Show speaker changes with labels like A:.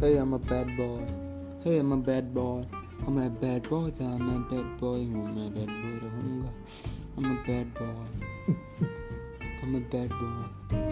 A: Hey, I'm a bad boy. Hey, I'm a bad boy. I'm a bad boy I'm a bad boy हूँ मैं bad boy I'm a bad boy. I'm a bad boy.